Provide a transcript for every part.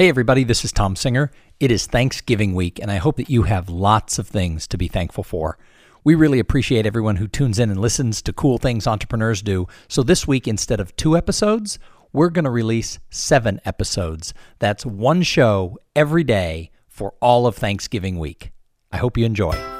Hey, everybody, this is Tom Singer. It is Thanksgiving week, and I hope that you have lots of things to be thankful for. We really appreciate everyone who tunes in and listens to cool things entrepreneurs do. So, this week, instead of two episodes, we're going to release seven episodes. That's one show every day for all of Thanksgiving week. I hope you enjoy.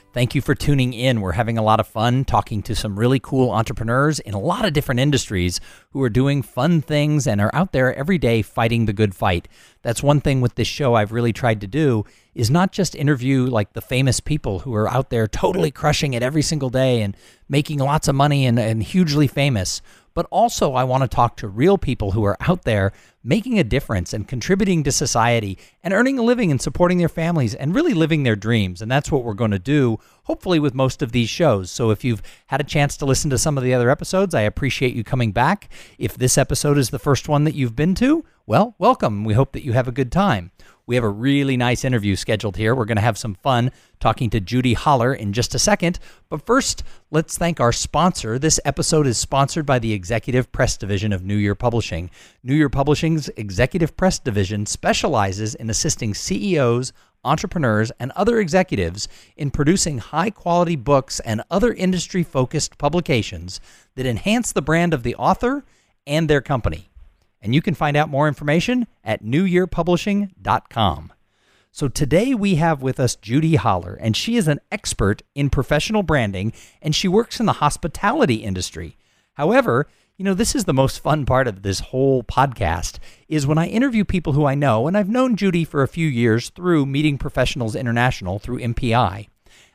Thank you for tuning in. We're having a lot of fun talking to some really cool entrepreneurs in a lot of different industries who are doing fun things and are out there every day fighting the good fight. That's one thing with this show I've really tried to do is not just interview like the famous people who are out there totally crushing it every single day and making lots of money and, and hugely famous, but also I want to talk to real people who are out there making a difference and contributing to society and earning a living and supporting their families and really living their dreams. And that's what we're going to do, hopefully, with most of these shows. So if you've had a chance to listen to some of the other episodes, I appreciate you coming back. If this episode is the first one that you've been to, well, welcome. We hope that you have a good time. We have a really nice interview scheduled here. We're going to have some fun talking to Judy Holler in just a second. But first, let's thank our sponsor. This episode is sponsored by the Executive Press Division of New Year Publishing. New Year Publishing's Executive Press Division specializes in assisting CEOs, entrepreneurs, and other executives in producing high quality books and other industry focused publications that enhance the brand of the author and their company. And you can find out more information at newyearpublishing.com. So today we have with us Judy Holler, and she is an expert in professional branding and she works in the hospitality industry. However, you know, this is the most fun part of this whole podcast is when I interview people who I know, and I've known Judy for a few years through Meeting Professionals International through MPI.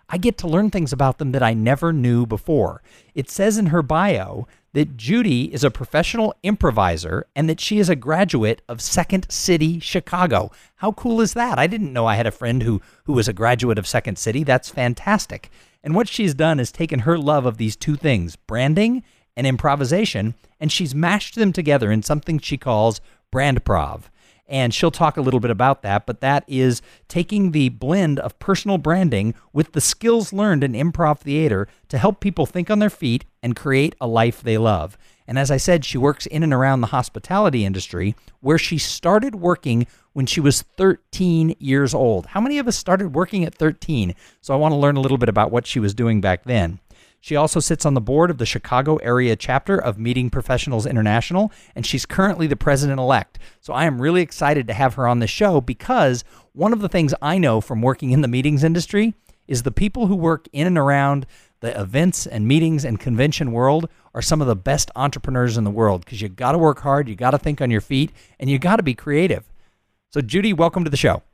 I get to learn things about them that I never knew before. It says in her bio that Judy is a professional improviser and that she is a graduate of Second City, Chicago. How cool is that? I didn't know I had a friend who, who was a graduate of Second City. That's fantastic. And what she's done is taken her love of these two things, branding and improvisation, and she's mashed them together in something she calls Brandprov and she'll talk a little bit about that. But that is taking the blend of personal branding with the skills learned in improv theater to help people think on their feet and create a life they love. And as I said, she works in and around the hospitality industry where she started working when she was 13 years old. How many of us started working at 13? So I want to learn a little bit about what she was doing back then. She also sits on the board of the Chicago area chapter of Meeting Professionals International, and she's currently the president elect. So I am really excited to have her on the show because one of the things I know from working in the meetings industry is the people who work in and around the events and meetings and convention world are some of the best entrepreneurs in the world because you got to work hard, you got to think on your feet, and you got to be creative. So, Judy, welcome to the show.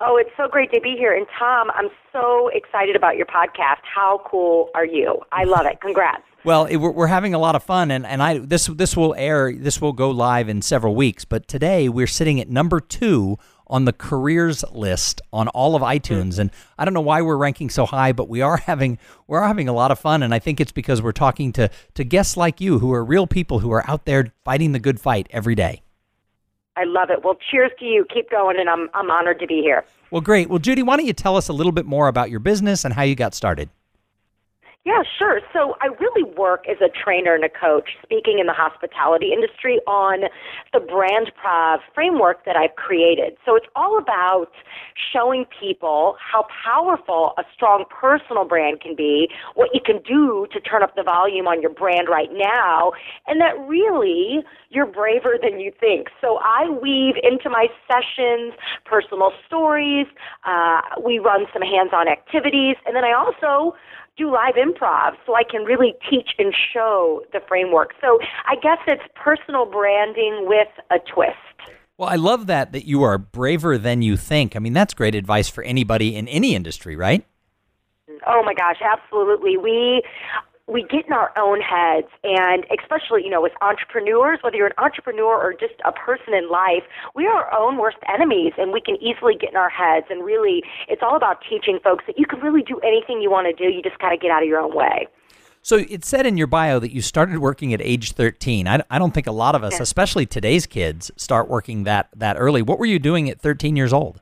Oh, it's so great to be here. And Tom, I'm so excited about your podcast. How cool are you? I love it. Congrats. Well, it, we're, we're having a lot of fun, and, and I this this will air this will go live in several weeks. But today we're sitting at number two on the careers list on all of iTunes, mm-hmm. and I don't know why we're ranking so high, but we are having we're having a lot of fun, and I think it's because we're talking to to guests like you who are real people who are out there fighting the good fight every day. I love it. Well, cheers to you. Keep going, and I'm I'm honored to be here. Well, great. Well, Judy, why don't you tell us a little bit more about your business and how you got started? Yeah, sure. So I really work as a trainer and a coach, speaking in the hospitality industry on the Brandprov framework that I've created. So it's all about showing people how powerful a strong personal brand can be, what you can do to turn up the volume on your brand right now, and that really you're braver than you think. So I weave into my sessions personal stories. Uh, we run some hands-on activities, and then I also do live improv so I can really teach and show the framework. So I guess it's personal branding with a twist. Well, I love that that you are braver than you think. I mean, that's great advice for anybody in any industry, right? Oh my gosh, absolutely. We we get in our own heads and especially you know as entrepreneurs whether you're an entrepreneur or just a person in life we are our own worst enemies and we can easily get in our heads and really it's all about teaching folks that you can really do anything you want to do you just got to get out of your own way. So it said in your bio that you started working at age 13 i, I don't think a lot of us yeah. especially today's kids start working that that early. What were you doing at 13 years old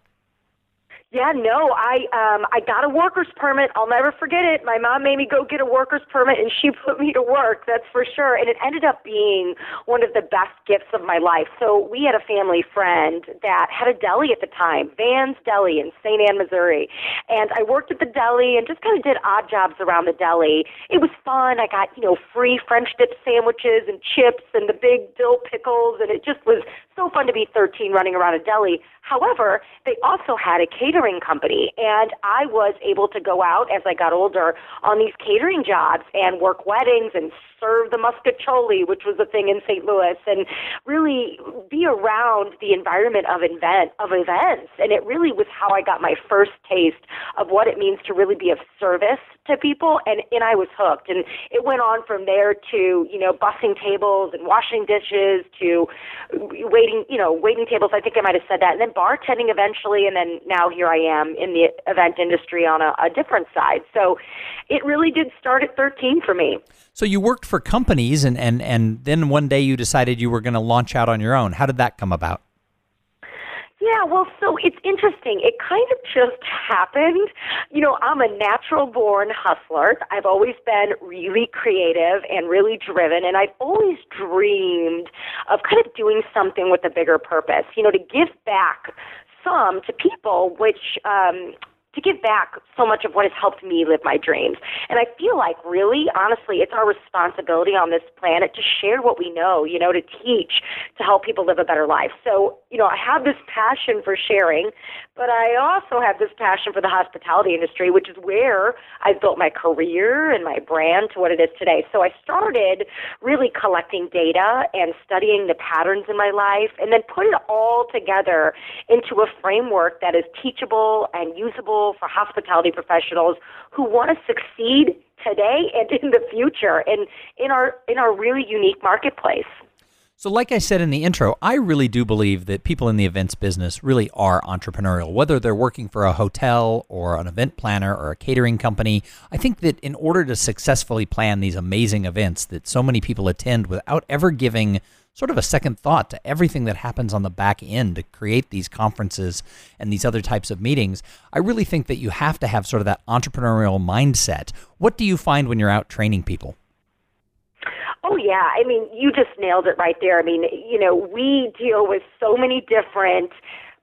yeah, no, I um I got a worker's permit. I'll never forget it. My mom made me go get a worker's permit and she put me to work, that's for sure. And it ended up being one of the best gifts of my life. So we had a family friend that had a deli at the time, Van's Deli in St. Ann, Missouri. And I worked at the deli and just kind of did odd jobs around the deli. It was fun. I got, you know, free French dip sandwiches and chips and the big dill pickles and it just was so fun to be 13 running around a deli. However, they also had a catering company, and I was able to go out as I got older on these catering jobs and work weddings and serve the mostaccioli, which was a thing in St. Louis, and really be around the environment of event of events. And it really was how I got my first taste of what it means to really be of service to people, and and I was hooked. And it went on from there to you know bussing tables and washing dishes to waiting you know waiting tables. I think I might have said that, and then bartending eventually, and then now here I am in the event industry on a, a different side. So it really did start at 13 for me. So you worked for companies, and and and then one day you decided you were going to launch out on your own. How did that come about? Yeah, well, so it's interesting. It kind of just happened. You know, I'm a natural born hustler. I've always been really creative and really driven, and I've always dreamed of kind of doing something with a bigger purpose, you know, to give back some to people, which um, to give back so much of what has helped me live my dreams. And I feel like really, honestly, it's our responsibility on this planet to share what we know, you know, to teach, to help people live a better life. So, you know, I have this passion for sharing, but I also have this passion for the hospitality industry, which is where I've built my career and my brand to what it is today. So I started really collecting data and studying the patterns in my life and then put it all together into a framework that is teachable and usable for hospitality professionals who want to succeed today and in the future and in our in our really unique marketplace. So, like I said in the intro, I really do believe that people in the events business really are entrepreneurial, whether they're working for a hotel or an event planner or a catering company. I think that in order to successfully plan these amazing events that so many people attend without ever giving sort of a second thought to everything that happens on the back end to create these conferences and these other types of meetings, I really think that you have to have sort of that entrepreneurial mindset. What do you find when you're out training people? Oh yeah, I mean, you just nailed it right there. I mean, you know, we deal with so many different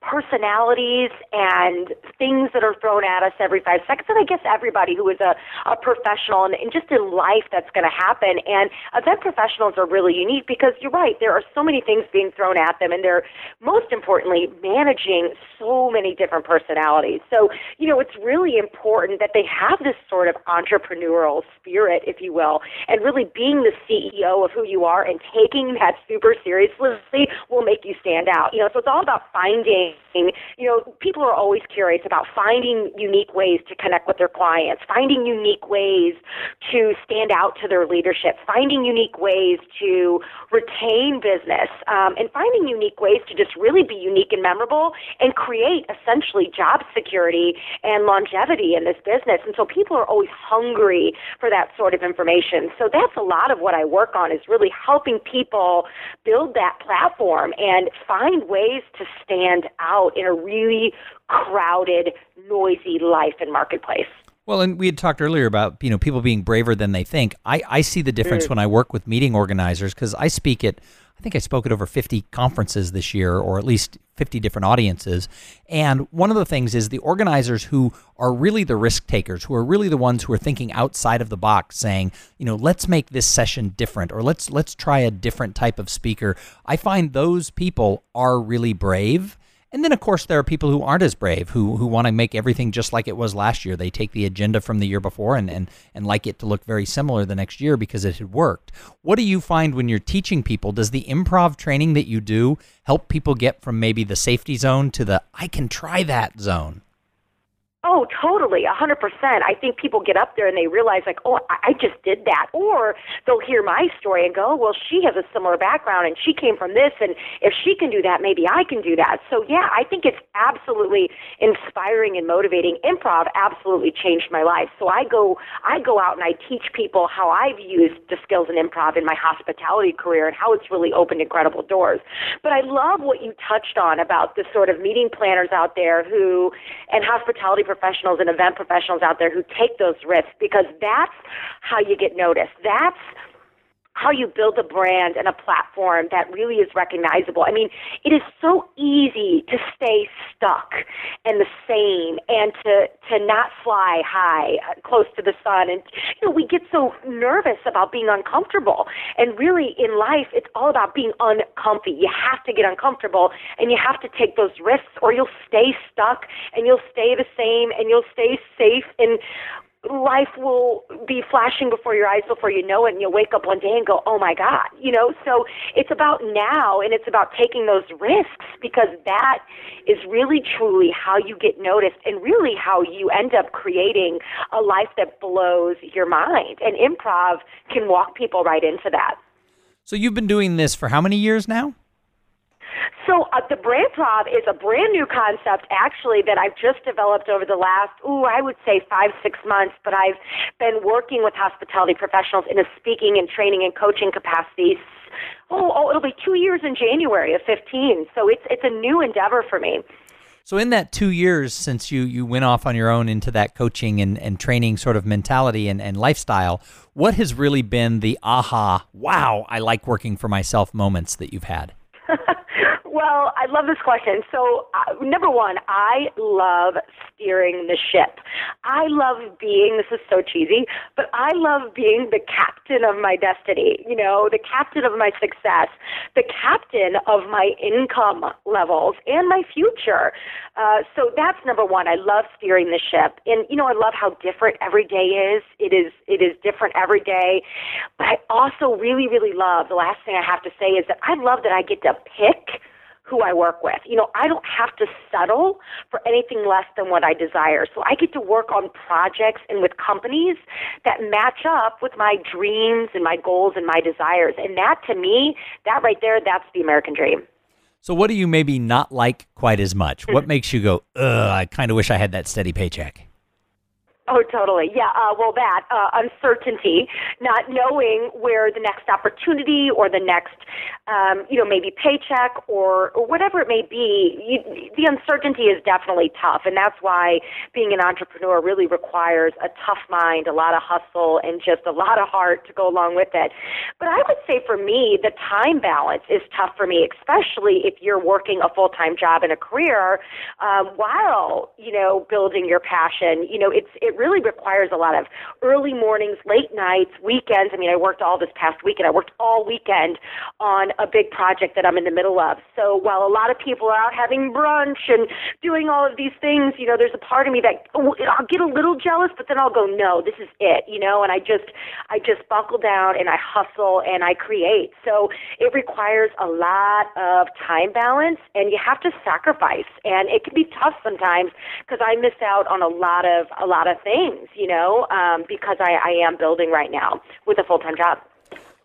personalities and things that are thrown at us every five seconds. And I guess everybody who is a, a professional and, and just in life that's going to happen. And event professionals are really unique because you're right, there are so many things being thrown at them, and they're most importantly managing so many different personalities. So, you know, it's really important that they have this sort of entrepreneurial spirit, if you will, and really being the CEO of who you are and taking that super seriously will make you stand out. You know, so it's all about finding you know, people are always curious about finding unique ways to connect with their clients, finding unique ways to stand out to their leadership, finding unique ways to retain business, um, and finding unique ways to just really be unique and memorable and create essentially job security and longevity in this business. And so people are always hungry for that sort of information. So that's a lot of what I work on is really helping people build that platform and find ways to stand out in a really crowded, noisy life and marketplace. Well, and we had talked earlier about you know people being braver than they think. I, I see the difference mm. when I work with meeting organizers because I speak at I think I spoke at over 50 conferences this year, or at least 50 different audiences. And one of the things is the organizers who are really the risk takers, who are really the ones who are thinking outside of the box, saying, you know, let's make this session different, or let's let's try a different type of speaker. I find those people are really brave and then, of course, there are people who aren't as brave, who who want to make everything just like it was last year. They take the agenda from the year before and, and, and like it to look very similar the next year because it had worked. What do you find when you're teaching people? Does the improv training that you do help people get from maybe the safety zone to the I can try that zone? Oh, totally, a hundred percent. I think people get up there and they realize like, oh, I just did that, or they'll hear my story and go, well, she has a similar background and she came from this, and if she can do that, maybe I can do that. So yeah, I think it's absolutely inspiring and motivating. Improv absolutely changed my life. So I go, I go out and I teach people how I've used the skills in improv in my hospitality career and how it's really opened incredible doors. But I love what you touched on about the sort of meeting planners out there who and hospitality professionals and event professionals out there who take those risks because that's how you get noticed. That's how you build a brand and a platform that really is recognizable. I mean, it is so easy to stay stuck and the same and to to not fly high uh, close to the sun and you know, we get so nervous about being uncomfortable. And really in life it's all about being uncomfy. You have to get uncomfortable and you have to take those risks or you'll stay stuck and you'll stay the same and you'll stay safe and life will be flashing before your eyes before you know it and you'll wake up one day and go oh my god you know? So it's about now and it's about taking those risks because that is really truly how you get noticed and really how you end up creating a life that blows your mind. And improv can walk people right into that. So you've been doing this for how many years now so uh, the brand prov is a brand new concept, actually, that I've just developed over the last, ooh, I would say five, six months. But I've been working with hospitality professionals in a speaking and training and coaching capacity. Oh, oh, it'll be two years in January of 15. So it's it's a new endeavor for me. So in that two years since you, you went off on your own into that coaching and, and training sort of mentality and, and lifestyle, what has really been the aha, wow, I like working for myself moments that you've had? Well, I love this question. So, uh, number one, I love steering the ship. I love being, this is so cheesy, but I love being the captain of my destiny, you know, the captain of my success, the captain of my income levels and my future. Uh, so that's number one. I love steering the ship. And, you know, I love how different every day is. It is, it is different every day. But I also really, really love, the last thing I have to say is that I love that I get to pick who I work with. You know, I don't have to settle for anything less than what I desire. So I get to work on projects and with companies that match up with my dreams and my goals and my desires. And that to me, that right there, that's the American dream. So what do you maybe not like quite as much? what hmm. makes you go, ugh, I kind of wish I had that steady paycheck? Oh, totally. Yeah. Uh, well, that uh, uncertainty, not knowing where the next opportunity or the next, um, you know, maybe paycheck or, or whatever it may be, you, the uncertainty is definitely tough, and that's why being an entrepreneur really requires a tough mind, a lot of hustle, and just a lot of heart to go along with it. But I would say for me, the time balance is tough for me, especially if you're working a full time job and a career um, while you know building your passion. You know, it's it it really requires a lot of early mornings, late nights, weekends. I mean, I worked all this past weekend. I worked all weekend on a big project that I'm in the middle of. So while a lot of people are out having brunch and doing all of these things, you know, there's a part of me that oh, I'll get a little jealous, but then I'll go, no, this is it, you know, and I just, I just buckle down and I hustle and I create. So it requires a lot of time balance and you have to sacrifice and it can be tough sometimes because I miss out on a lot of, a lot of things, you know, um, because I, I am building right now with a full time job.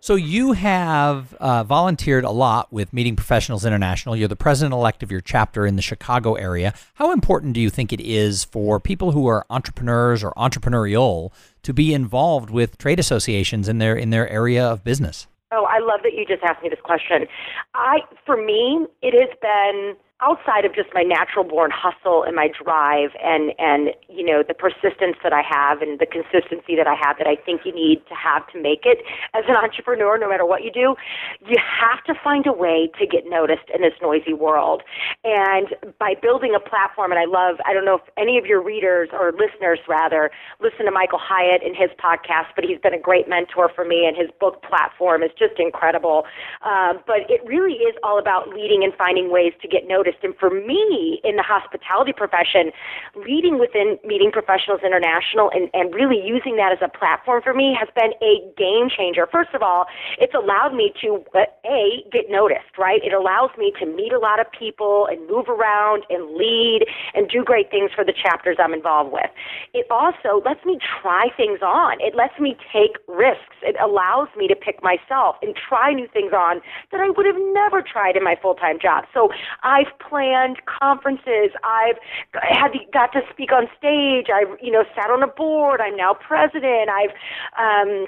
So you have uh, volunteered a lot with Meeting Professionals International. You're the president elect of your chapter in the Chicago area. How important do you think it is for people who are entrepreneurs or entrepreneurial to be involved with trade associations in their in their area of business? Oh, I love that you just asked me this question. I, for me, it has been outside of just my natural born hustle and my drive and and you know the persistence that I have and the consistency that I have that I think you need to have to make it as an entrepreneur no matter what you do you have to find a way to get noticed in this noisy world. And by building a platform and I love I don't know if any of your readers or listeners rather listen to Michael Hyatt and his podcast but he's been a great mentor for me and his book platform is just incredible. Um, but it really is all about leading and finding ways to get noticed noticed. And for me in the hospitality profession, leading within Meeting Professionals International and, and really using that as a platform for me has been a game changer. First of all, it's allowed me to, uh, A, get noticed, right? It allows me to meet a lot of people and move around and lead and do great things for the chapters I'm involved with. It also lets me try things on. It lets me take risks. It allows me to pick myself and try new things on that I would have never tried in my full-time job. So I've planned conferences. I've had got to speak on stage. I've you know sat on a board. I'm now president. I've um,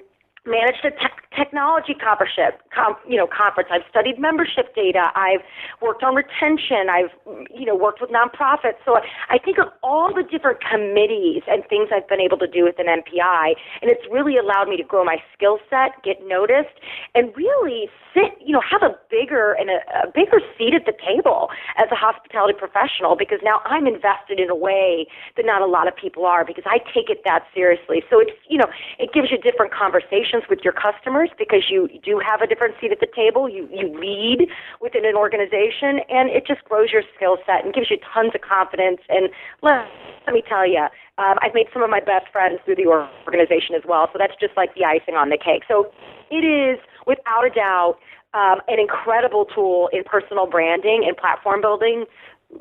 managed a tech technology conference, com, you know, conference. I've studied membership data. I've worked on retention. I've, you know, worked with nonprofits. So I think of all the different committees and things I've been able to do with an MPI, and it's really allowed me to grow my skill set, get noticed, and really sit, you know, have a bigger and a, a bigger seat at the table as a hospitality professional because now I'm invested in a way that not a lot of people are because I take it that seriously. So it's, you know, it gives you different conversations with your customers because you do have a different seat at the table. You you lead within an organization, and it just grows your skill set and gives you tons of confidence. And let, let me tell you, um, I've made some of my best friends through the organization as well. So that's just like the icing on the cake. So it is without a doubt um, an incredible tool in personal branding and platform building,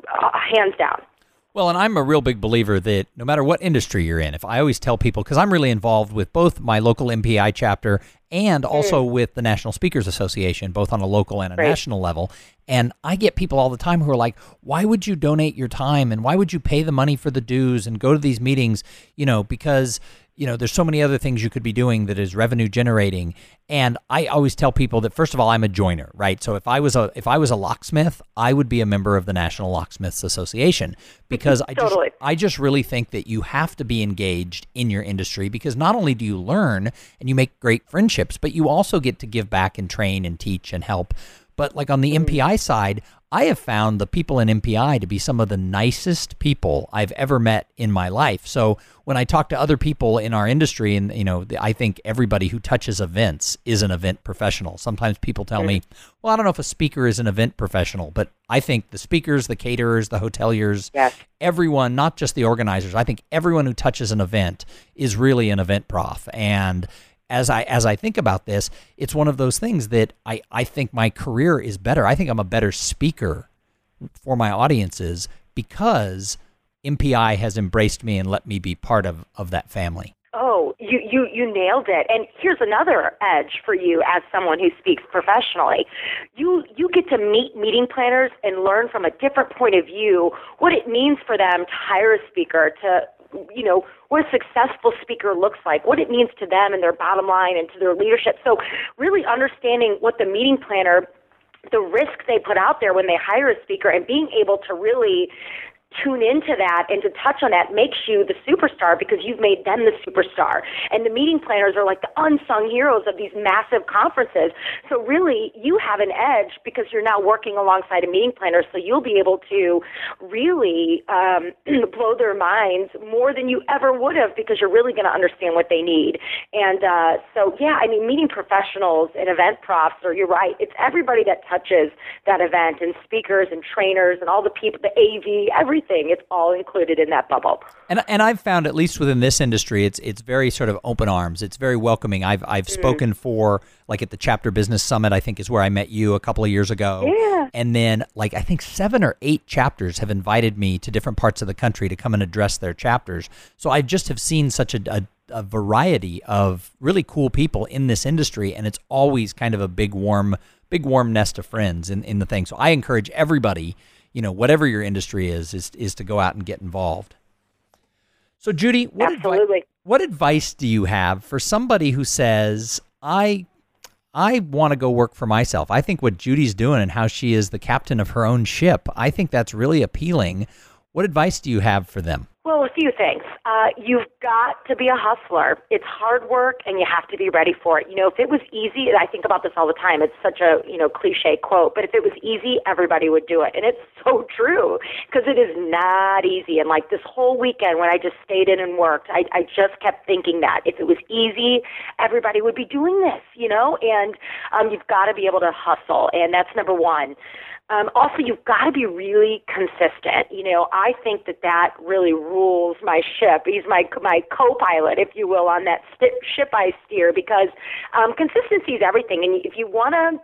uh, hands down. Well, and I'm a real big believer that no matter what industry you're in, if I always tell people, because I'm really involved with both my local MPI chapter and also mm. with the National Speakers Association, both on a local and a right. national level. And I get people all the time who are like, why would you donate your time and why would you pay the money for the dues and go to these meetings? You know, because you know, there's so many other things you could be doing that is revenue generating. And I always tell people that first of all, I'm a joiner, right? So if I was a if I was a locksmith, I would be a member of the National Locksmiths Association because I totally. just I just really think that you have to be engaged in your industry because not only do you learn and you make great friendships, but you also get to give back and train and teach and help. But like on the MPI mm-hmm. side, I have found the people in MPI to be some of the nicest people I've ever met in my life. So when I talk to other people in our industry, and you know, I think everybody who touches events is an event professional. Sometimes people tell me, mm-hmm. "Well, I don't know if a speaker is an event professional," but I think the speakers, the caterers, the hoteliers, yes. everyone, not just the organizers. I think everyone who touches an event is really an event prof, and as I as I think about this, it's one of those things that I, I think my career is better. I think I'm a better speaker for my audiences because MPI has embraced me and let me be part of, of that family. Oh, you, you, you nailed it. And here's another edge for you as someone who speaks professionally. You, you get to meet meeting planners and learn from a different point of view what it means for them to hire a speaker, to you know, what a successful speaker looks like, what it means to them and their bottom line and to their leadership. So, really understanding what the meeting planner the risk they put out there when they hire a speaker and being able to really tune into that and to touch on that makes you the superstar because you've made them the superstar. And the meeting planners are like the unsung heroes of these massive conferences. So really, you have an edge because you're now working alongside a meeting planner. So you'll be able to really um, blow their minds more than you ever would have because you're really going to understand what they need. And uh, so, yeah, I mean, meeting professionals and event profs, or you're right, it's everybody that touches that event and speakers and trainers and all the people, the AV, every everything. It's all included in that bubble. And and I've found at least within this industry, it's it's very sort of open arms. It's very welcoming. I've I've mm. spoken for like at the Chapter Business Summit. I think is where I met you a couple of years ago. Yeah. And then like I think seven or eight chapters have invited me to different parts of the country to come and address their chapters. So I just have seen such a, a a variety of really cool people in this industry, and it's always kind of a big warm, big warm nest of friends in, in the thing. So I encourage everybody you know, whatever your industry is, is, is to go out and get involved. So, Judy, what, Absolutely. What advice do you have for somebody who says, I, I want to go work for myself? I think what Judy's doing and how she is the captain of her own ship, I think that's really appealing. What advice do you have for them? Well, a few things. Uh, you've got to be a hustler. It's hard work, and you have to be ready for it. You know, if it was easy, and I think about this all the time. It's such a you know cliche quote, but if it was easy, everybody would do it, and it's so true because it is not easy. And like this whole weekend when I just stayed in and worked, I, I just kept thinking that if it was easy, everybody would be doing this. You know, and um, you've got to be able to hustle, and that's number one. Um, also, you've got to be really consistent. You know, I think that that really rules my ship. He's my my co-pilot, if you will, on that st- ship I steer because um, consistency is everything. And if you want to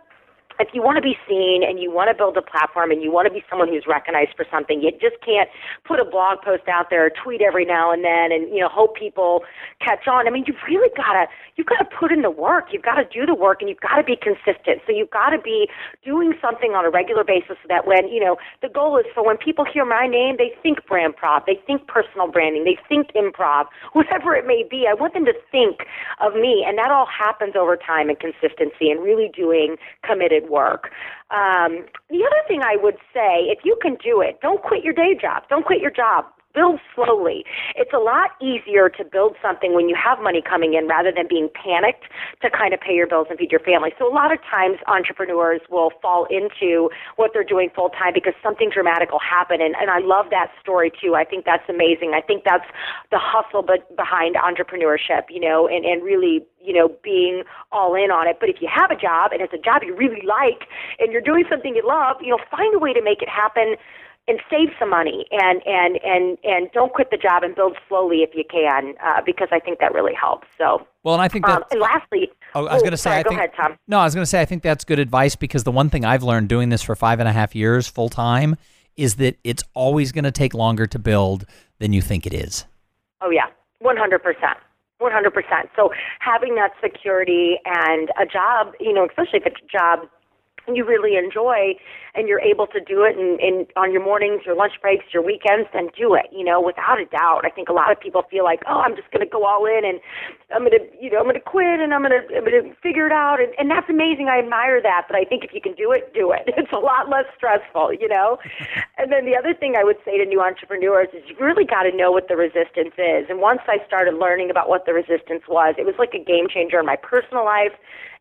if you want to be seen and you want to build a platform and you want to be someone who's recognized for something, you just can't put a blog post out there or tweet every now and then and you know hope people catch on. I mean, you've really got to you've got to put in the work. You've got to do the work and you've got to be consistent. So you've got to be doing something on a regular basis so that when you know the goal is for when people hear my name, they think brand prov, they think personal branding, they think improv, whatever it may be. I want them to think of me, and that all happens over time and consistency and really doing committed work. Um, the other thing I would say, if you can do it, don't quit your day job. Don't quit your job build slowly. It's a lot easier to build something when you have money coming in rather than being panicked to kind of pay your bills and feed your family. So a lot of times entrepreneurs will fall into what they're doing full time because something dramatic will happen. And, and I love that story too. I think that's amazing. I think that's the hustle but behind entrepreneurship, you know, and, and really you know, being all in on it. But if you have a job and it's a job you really like and you're doing something you love, you know, find a way to make it happen and save some money and and and and don't quit the job and build slowly if you can uh, because I think that really helps. So well, and I think that. Um, and lastly, oh, I was going to say, sorry, I go think, ahead, Tom. No, I was going to say, I think that's good advice because the one thing I've learned doing this for five and a half years full time is that it's always going to take longer to build than you think it is. Oh yeah, one hundred percent. 100%. So having that security and a job, you know, especially if it's a job you really enjoy and you're able to do it and, and on your mornings, your lunch breaks, your weekends, then do it, you know, without a doubt. I think a lot of people feel like, oh, I'm just going to go all in and I'm going to, you know, I'm going to quit and I'm going to, I'm going to figure it out. And, and that's amazing. I admire that. But I think if you can do it, do it. It's a lot less stressful, you know? and then the other thing I would say to new entrepreneurs is you really got to know what the resistance is. And once I started learning about what the resistance was, it was like a game changer in my personal life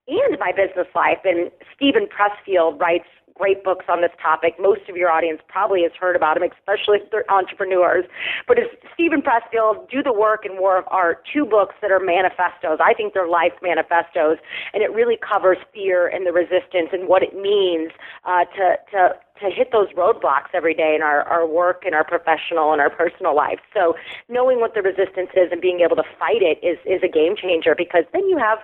and my business life. And Steven Pressfield writes great books on this topic. Most of your audience probably has heard about him, especially if they're entrepreneurs. But it's Steven Pressfield, Do the Work and War of Art, two books that are manifestos. I think they're life manifestos, and it really covers fear and the resistance and what it means uh, to, to to hit those roadblocks every day in our, our work and our professional and our personal life. So knowing what the resistance is and being able to fight it is, is a game changer because then you have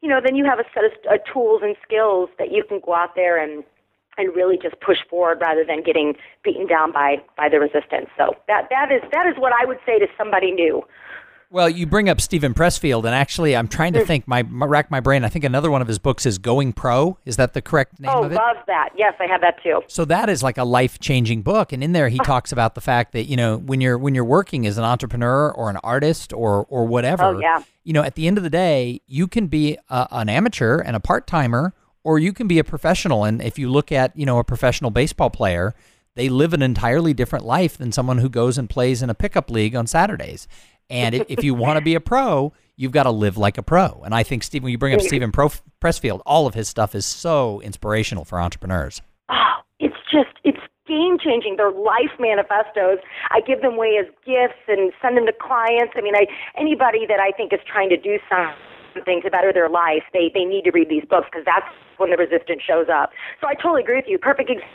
you know, then you have a set of uh, tools and skills that you can go out there and and really just push forward rather than getting beaten down by by the resistance. So that that is that is what I would say to somebody new. Well, you bring up Steven Pressfield, and actually, I'm trying to think. My, my rack my brain. I think another one of his books is Going Pro. Is that the correct name oh, of it? love that. Yes, I have that too. So that is like a life changing book, and in there he talks about the fact that you know when you're when you're working as an entrepreneur or an artist or or whatever. Oh, yeah. You know, at the end of the day, you can be a, an amateur and a part timer, or you can be a professional. And if you look at you know a professional baseball player, they live an entirely different life than someone who goes and plays in a pickup league on Saturdays. And if you want to be a pro, you've got to live like a pro. And I think, Steve, when you bring up Steven pro- Pressfield, all of his stuff is so inspirational for entrepreneurs. Oh, it's just, it's game changing. They're life manifestos. I give them away as gifts and send them to clients. I mean, I anybody that I think is trying to do something to better their life, they, they need to read these books because that's when the resistance shows up. So I totally agree with you. Perfect example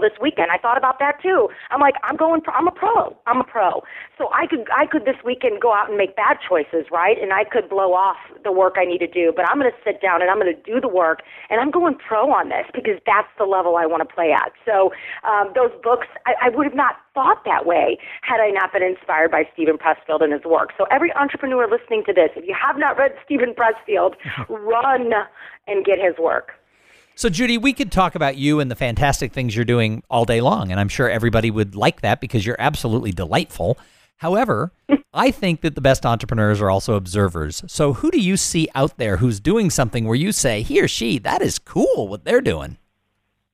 this weekend. I thought about that too. I'm like, I'm going. I'm a pro. I'm a pro. So I could I could this weekend go out and make bad choices, right? And I could blow off the work I need to do. But I'm going to sit down and I'm going to do the work, and I'm going pro on this because that's the level I want to play at. So um, those books, I, I would have not thought that way had I not been inspired by Steven Pressfield and his work. So every entrepreneur listening to this, if you have not read Steven Pressfield, run and get his work. So, Judy, we could talk about you and the fantastic things you're doing all day long, and I'm sure everybody would like that because you're absolutely delightful. However, I think that the best entrepreneurs are also observers. So, who do you see out there who's doing something where you say, he or she, that is cool what they're doing?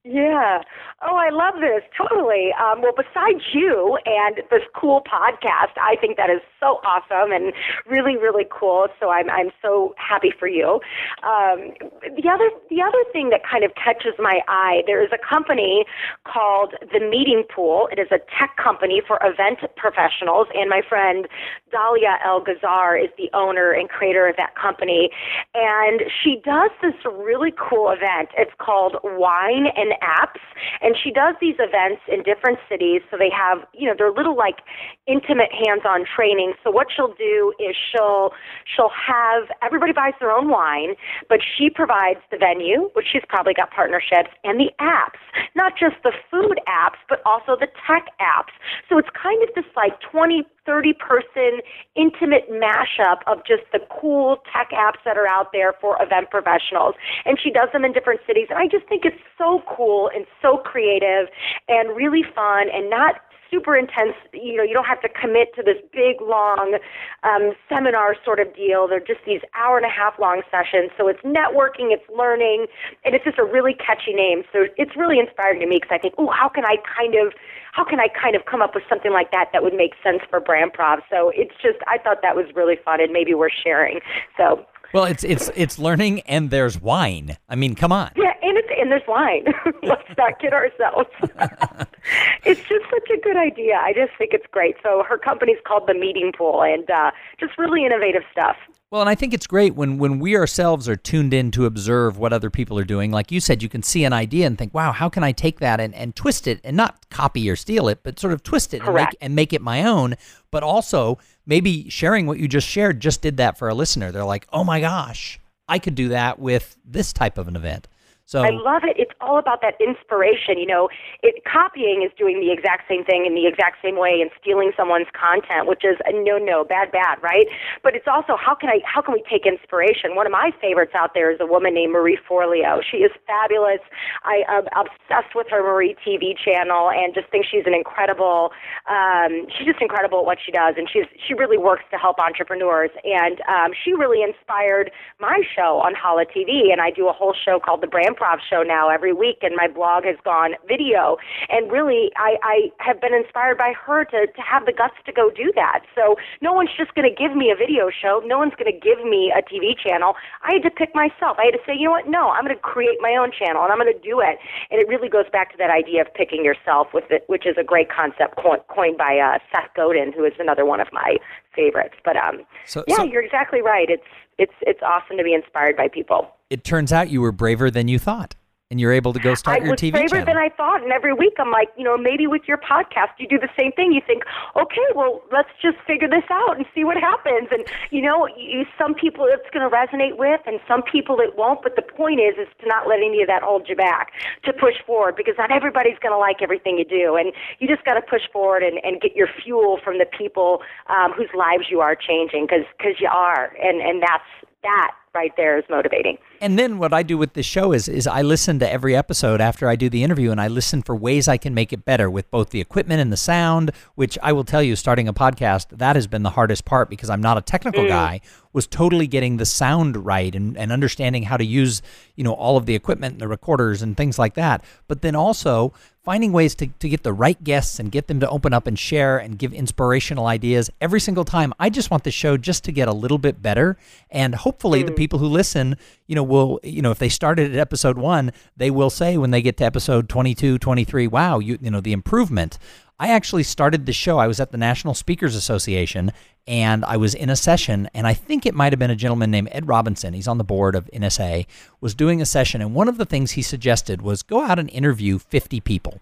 Yeah. Oh, I love this. Totally. Um, well, besides you and this cool podcast, I think that is so awesome and really, really cool. So I'm, I'm so happy for you. Um, the other, the other thing that kind of catches my eye, there is a company called The Meeting Pool. It is a tech company for event professionals. And my friend Dahlia El Gazzar is the owner and creator of that company. And she does this really cool event. It's called Wine and Apps. And she does these events in different cities. So they have, you know, they're little like intimate hands on training. So what she'll do is she'll she'll have everybody buys their own wine, but she provides the venue, which she's probably got partnerships, and the apps. Not just the food apps, but also the tech apps. So it's kind of this like 20, 30 person intimate mashup of just the cool tech apps that are out there for event professionals. And she does them in different cities. And I just think it's so cool and so creative and really fun and not super intense. You know, you don't have to commit to this big, long um, seminar sort of deal. They're just these hour and a half long sessions. So it's networking, it's learning, and it's just a really catchy name. So it's really inspiring to me because I think, oh, how can I kind of, how can I kind of come up with something like that that would make sense for Brand Prov? So it's just, I thought that was really fun and maybe worth sharing. So well, it's it's it's learning, and there's wine. I mean, come on. Yeah, and it's and there's wine. Let's not kid ourselves. it's just such a good idea. I just think it's great. So her company's called the Meeting Pool, and uh, just really innovative stuff. Well, and I think it's great when when we ourselves are tuned in to observe what other people are doing. Like you said, you can see an idea and think, "Wow, how can I take that and, and twist it and not copy or steal it, but sort of twist it and make, and make it my own." But also maybe sharing what you just shared just did that for a listener. They're like, "Oh my gosh, I could do that with this type of an event." So I love it. It's all about that inspiration. You know, it, copying is doing the exact same thing in the exact same way and stealing someone's content, which is a no, no, bad, bad, right? But it's also how can I, how can we take inspiration? One of my favorites out there is a woman named Marie Forleo. She is fabulous. I am obsessed with her Marie TV channel and just think she's an incredible. Um, she's just incredible at what she does, and she's she really works to help entrepreneurs. And um, she really inspired my show on Hala TV, and I do a whole show called the Brand improv show now every week, and my blog has gone video. And really, I, I have been inspired by her to, to have the guts to go do that. So no one's just going to give me a video show. No one's going to give me a TV channel. I had to pick myself. I had to say, you know what? No, I'm going to create my own channel, and I'm going to do it. And it really goes back to that idea of picking yourself, with it, which is a great concept coined by uh, Seth Godin, who is another one of my favorites. But um, so, yeah, so, you're exactly right. It's it's it's awesome to be inspired by people it turns out you were braver than you thought and you're able to go start I your TV channel. I was braver than I thought, and every week I'm like, you know, maybe with your podcast you do the same thing. You think, okay, well, let's just figure this out and see what happens. And you know, you, some people it's going to resonate with, and some people it won't. But the point is, is to not let any of that hold you back, to push forward, because not everybody's going to like everything you do, and you just got to push forward and, and get your fuel from the people um, whose lives you are changing, because because you are, and and that's that right there is motivating. And then what I do with this show is is I listen to every episode after I do the interview and I listen for ways I can make it better with both the equipment and the sound, which I will tell you starting a podcast, that has been the hardest part because I'm not a technical mm. guy, was totally getting the sound right and, and understanding how to use, you know, all of the equipment and the recorders and things like that. But then also finding ways to, to get the right guests and get them to open up and share and give inspirational ideas every single time. I just want the show just to get a little bit better. And hopefully, mm. the people who listen, you know, will, you know, if they started at episode one, they will say when they get to episode 22, 23, wow, you, you know, the improvement. I actually started the show. I was at the National Speakers Association and I was in a session, and I think it might have been a gentleman named Ed Robinson. He's on the board of NSA, was doing a session, and one of the things he suggested was go out and interview 50 people.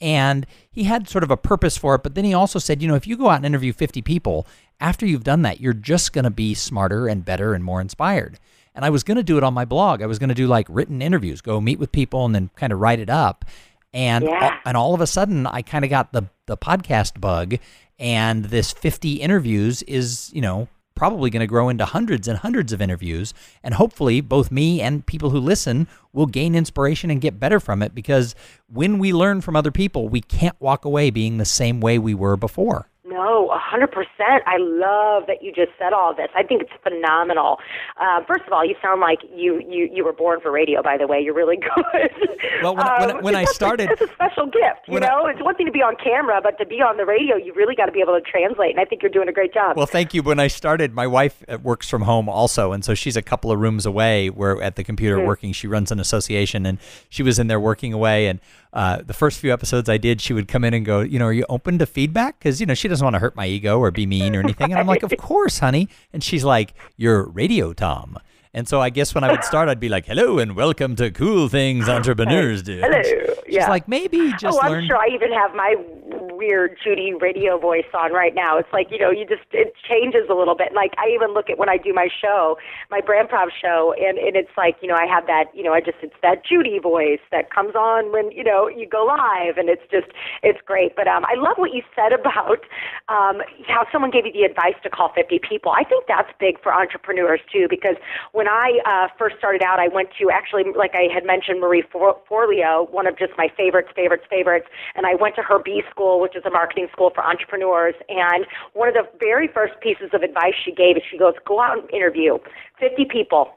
And he had sort of a purpose for it, but then he also said, you know, if you go out and interview 50 people, after you've done that, you're just going to be smarter and better and more inspired. And I was going to do it on my blog. I was going to do like written interviews, go meet with people and then kind of write it up. And yeah. and all of a sudden, I kind of got the the podcast bug, and this 50 interviews is you know probably going to grow into hundreds and hundreds of interviews. And hopefully, both me and people who listen will gain inspiration and get better from it because when we learn from other people, we can't walk away being the same way we were before. No, a hundred percent. I love that you just said all this. I think it's phenomenal. Uh, first of all, you sound like you, you you were born for radio. By the way, you're really good. Well, when, um, when, when I started, it's a special gift. You know, I, it's one thing to be on camera, but to be on the radio, you really got to be able to translate. And I think you're doing a great job. Well, thank you. When I started, my wife uh, works from home also, and so she's a couple of rooms away. Where at the computer mm-hmm. working, she runs an association, and she was in there working away. And uh, the first few episodes I did, she would come in and go, you know, are you open to feedback? Because you know she doesn't want to hurt my ego or be mean or anything. And I'm like, of course, honey. And she's like, you're radio Tom. And so I guess when I would start, I'd be like, "Hello and welcome to Cool Things Entrepreneurs Do." Hello. She's yeah. like, maybe just oh, I'm learn. sure I even have my weird Judy radio voice on right now. It's like you know, you just it changes a little bit. Like I even look at when I do my show, my brand prov show, and and it's like you know I have that you know I just it's that Judy voice that comes on when you know you go live, and it's just it's great. But um, I love what you said about um, how someone gave you the advice to call 50 people. I think that's big for entrepreneurs too because when I uh, first started out, I went to actually, like I had mentioned, Marie Forleo, one of just my favorites, favorites, favorites, and I went to her B school, which is a marketing school for entrepreneurs. And one of the very first pieces of advice she gave is she goes, go out and interview 50 people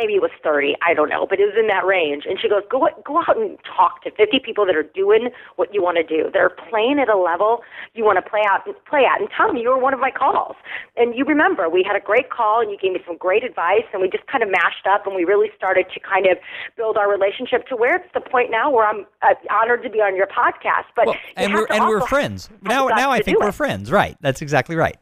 maybe it was 30, I don't know, but it was in that range. And she goes, go, go out and talk to 50 people that are doing what you want to do. They're playing at a level you want to play out, play at. And tell me, you were one of my calls. And you remember, we had a great call and you gave me some great advice and we just kind of mashed up and we really started to kind of build our relationship to where it's the point now where I'm uh, honored to be on your podcast. But well, and we're, and we're friends. Now, now I think we're friends. Right. That's exactly right.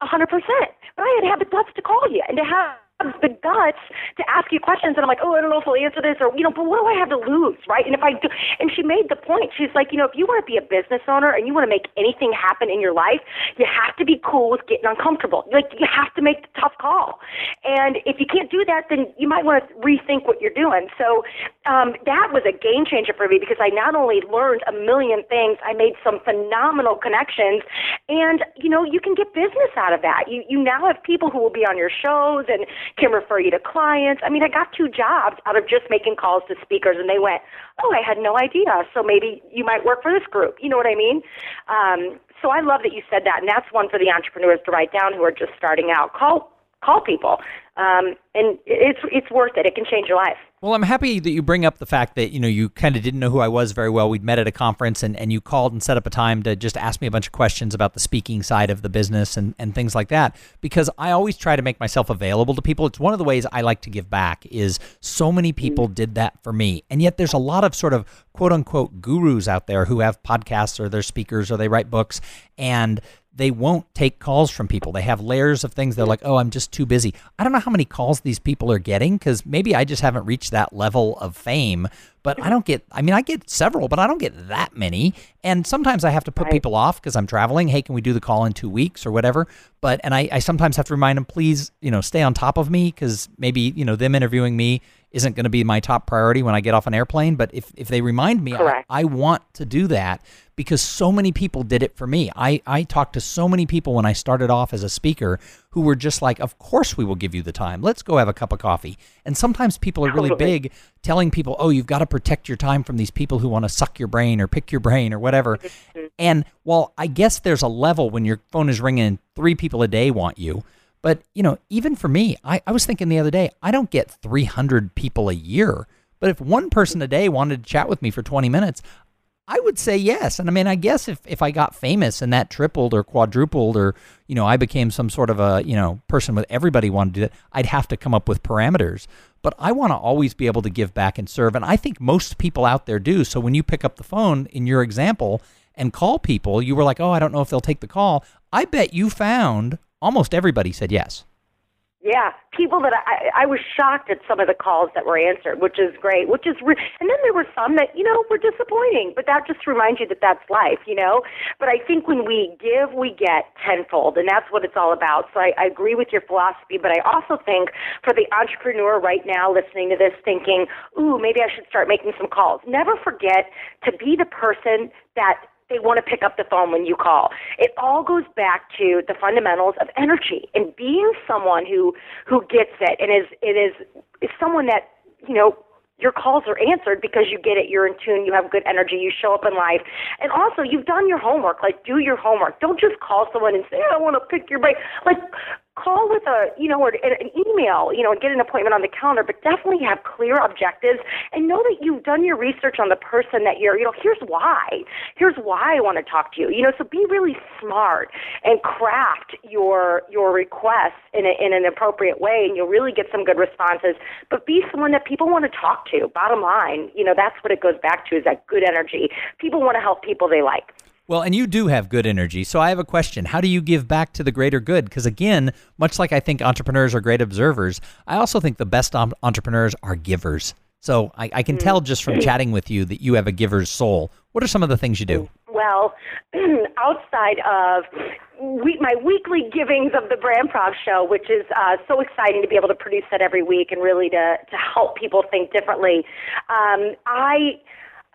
A hundred percent. But I had to have the guts to call you and to have the guts to ask you questions and I'm like, oh, I don't know if I'll answer this or you know, but what do I have to lose, right? And if I do, and she made the point. She's like, you know, if you want to be a business owner and you want to make anything happen in your life, you have to be cool with getting uncomfortable. Like you have to make the tough call, and if you can't do that, then you might want to rethink what you're doing. So um, that was a game changer for me because I not only learned a million things, I made some phenomenal connections, and you know, you can get business out of that. You you now have people who will be on your shows and can refer you to clients. I mean, I got two jobs out of just making calls to speakers, and they went, "Oh, I had no idea." So maybe you might work for this group. You know what I mean? Um, so I love that you said that, and that's one for the entrepreneurs to write down who are just starting out. Call call people, um, and it's it's worth it. It can change your life. Well, I'm happy that you bring up the fact that you know you kind of didn't know who I was very well. We'd met at a conference, and, and you called and set up a time to just ask me a bunch of questions about the speaking side of the business and, and things like that. Because I always try to make myself available to people. It's one of the ways I like to give back. Is so many people did that for me, and yet there's a lot of sort of quote unquote gurus out there who have podcasts or they're speakers or they write books, and they won't take calls from people. They have layers of things. They're like, oh, I'm just too busy. I don't know how many calls these people are getting because maybe I just haven't reached that level of fame. But I don't get, I mean, I get several, but I don't get that many. And sometimes I have to put right. people off because I'm traveling. Hey, can we do the call in two weeks or whatever? But, and I, I sometimes have to remind them, please, you know, stay on top of me because maybe, you know, them interviewing me isn't going to be my top priority when I get off an airplane. But if, if they remind me, I, I, want to do that because so many people did it for me. I, I talked to so many people when I started off as a speaker who were just like, Of course, we will give you the time. Let's go have a cup of coffee. And sometimes people are really big telling people, Oh, you've got to protect your time from these people who want to suck your brain or pick your brain or whatever. and while I guess there's a level when your phone is ringing and three people a day want you. But, you know, even for me, I, I was thinking the other day, I don't get 300 people a year. But if one person a day wanted to chat with me for 20 minutes, I would say yes. And I mean, I guess if, if I got famous and that tripled or quadrupled or, you know, I became some sort of a, you know, person with everybody wanted to do it, I'd have to come up with parameters. But I want to always be able to give back and serve. And I think most people out there do. So when you pick up the phone in your example and call people, you were like, oh, I don't know if they'll take the call. I bet you found almost everybody said yes. Yeah, people that I, I was shocked at some of the calls that were answered, which is great. Which is, re- and then there were some that you know were disappointing, but that just reminds you that that's life, you know. But I think when we give, we get tenfold, and that's what it's all about. So I, I agree with your philosophy, but I also think for the entrepreneur right now listening to this, thinking, "Ooh, maybe I should start making some calls." Never forget to be the person that they want to pick up the phone when you call. It all goes back to the fundamentals of energy and being someone who who gets it and is it is is someone that you know your calls are answered because you get it, you're in tune, you have good energy, you show up in life. And also, you've done your homework. Like, do your homework. Don't just call someone and say, I want to pick your brain. Like, with a you know or an email you know and get an appointment on the calendar but definitely have clear objectives and know that you've done your research on the person that you're you know here's why. Here's why I want to talk to you you know so be really smart and craft your your requests in a, in an appropriate way and you'll really get some good responses but be someone that people want to talk to bottom line you know that's what it goes back to is that good energy. People want to help people they like well, and you do have good energy. So I have a question. How do you give back to the greater good? Because again, much like I think entrepreneurs are great observers, I also think the best entrepreneurs are givers. So I, I can tell just from chatting with you that you have a giver's soul. What are some of the things you do? Well, outside of we, my weekly givings of the Brand Prov Show, which is uh, so exciting to be able to produce that every week and really to, to help people think differently, um, I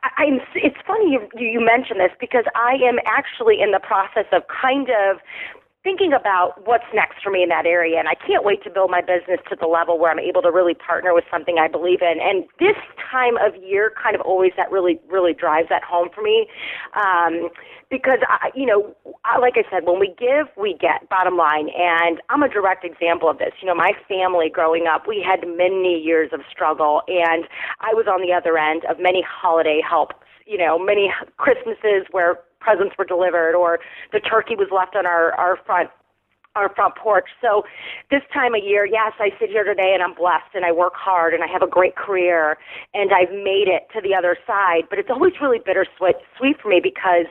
I'm, it's funny you, you mention this because I am actually in the process of kind of thinking about what's next for me in that area and I can't wait to build my business to the level where I'm able to really partner with something I believe in. And this time of year kind of always that really really drives that home for me um, because I, you know I, like I said when we give we get bottom line. And I'm a direct example of this. You know my family growing up we had many years of struggle and I was on the other end of many holiday help you know many Christmases where presents were delivered or the turkey was left on our, our front our front porch. So this time of year, yes, I sit here today and I'm blessed and I work hard and I have a great career and I've made it to the other side. But it's always really bittersweet sweet for me because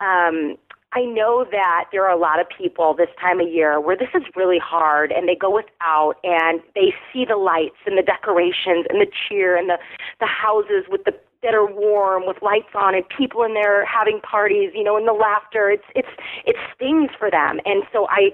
um I know that there are a lot of people this time of year where this is really hard and they go without and they see the lights and the decorations and the cheer and the the houses with the that are warm with lights on and people in there having parties, you know, and the laughter. It's it's it stings for them. And so I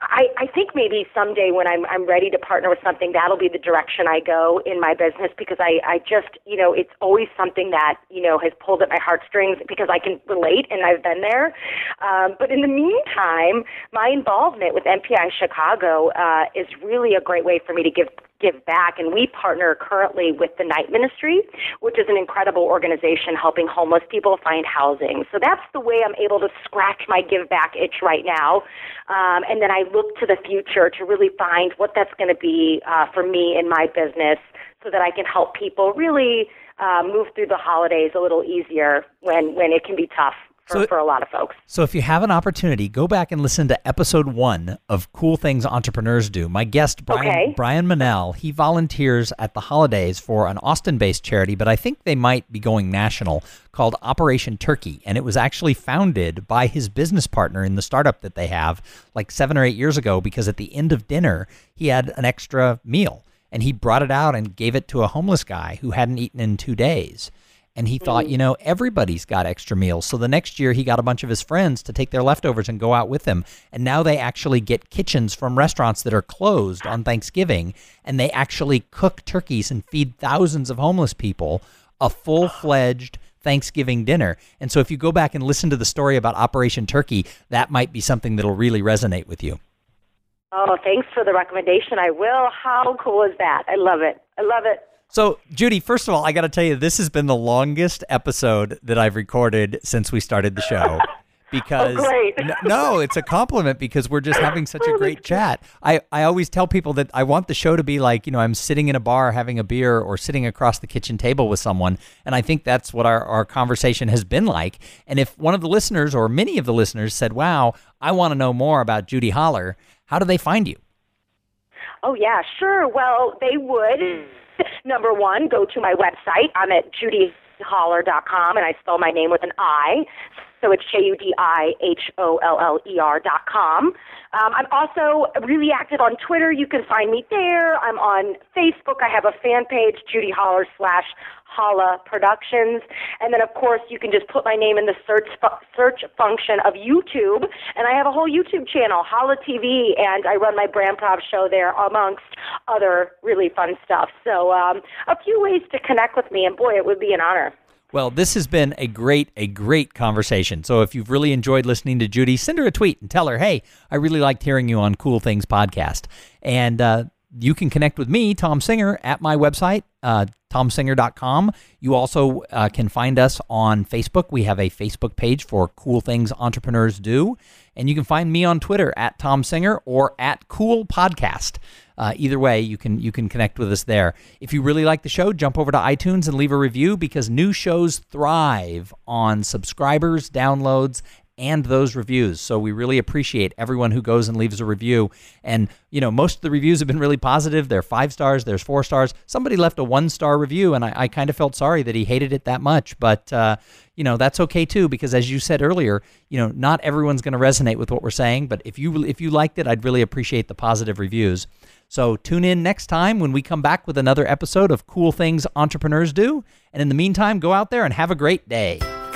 I, I think maybe someday when I'm I'm ready to partner with something, that'll be the direction I go in my business because I I just you know it's always something that you know has pulled at my heartstrings because I can relate and I've been there. Um, but in the meantime, my involvement with MPI Chicago uh, is really a great way for me to give give back. And we partner currently with the Night Ministry, which is an incredible organization helping homeless people find housing. So that's the way I'm able to scratch my give back itch right now. Um, and then I look to the future to really find what that's going to be uh, for me in my business so that I can help people really uh, move through the holidays a little easier when, when it can be tough for, so, for a lot of folks. So if you have an opportunity, go back and listen to episode one of Cool Things Entrepreneurs Do. My guest, Brian, okay. Brian Manell, he volunteers at the holidays for an Austin-based charity, but I think they might be going national called Operation Turkey. And it was actually founded by his business partner in the startup that they have like seven or eight years ago because at the end of dinner, he had an extra meal and he brought it out and gave it to a homeless guy who hadn't eaten in two days. And he thought, mm-hmm. you know, everybody's got extra meals. So the next year, he got a bunch of his friends to take their leftovers and go out with him. And now they actually get kitchens from restaurants that are closed on Thanksgiving. And they actually cook turkeys and feed thousands of homeless people a full fledged Thanksgiving dinner. And so if you go back and listen to the story about Operation Turkey, that might be something that'll really resonate with you. Oh, thanks for the recommendation. I will. How cool is that? I love it. I love it. So, Judi, first of all, I got to tell you, this has been the longest episode that I've recorded since we started the show. Oh, because oh, no, it's a compliment because we're just having such a great chat. I, I always tell people that I want the show to be like, you know, I'm sitting in a bar having a beer or sitting across the kitchen table with someone. And I think that's what our, our conversation has been like. And if one of the listeners or many of the listeners said, wow, I want to know more about Judi Holler, how do they find you? Oh, yeah, sure. Well, they would Number one, go to my website. I'm at judyholler.com, and I spell my name with an I. So it's J U D I H O L L E R dot com. Um, I'm also really active on Twitter. You can find me there. I'm on Facebook. I have a fan page, Judi Holler slash Holla Productions. And then, of course, you can just put my name in the search fu- search function of YouTube, and I have a whole YouTube channel, Holla TV, and I run my Brand Prov show there, amongst other really fun stuff. So, um, a few ways to connect with me, and boy, it would be an honor. Well, this has been a great, a great conversation. So if you've really enjoyed listening to Judi, send her a tweet and tell her, hey, I really liked hearing you on Cool Things Podcast. And uh, you can connect with me, Tom Singer, at my website, uh, tomsinger.com. You also uh, can find us on Facebook. We have a Facebook page for Cool Things Entrepreneurs Do. And you can find me on Twitter at Tom Singer or at Cool Podcast. Uh, either way, you can you can connect with us there. If you really like the show, jump over to iTunes and leave a review because new shows thrive on subscribers, downloads, and those reviews. So we really appreciate everyone who goes and leaves a review. And, you know, most of the reviews have been really positive. They're five stars, there's four stars. Somebody left a one star review, and I, I kind of felt sorry that he hated it that much. But, uh, you know, that's okay too, because as you said earlier, you know, not everyone's going to resonate with what we're saying. But if you if you liked it, I'd really appreciate the positive reviews. So tune in next time when we come back with another episode of Cool Things Entrepreneurs Do. And in the meantime, go out there and have a great day.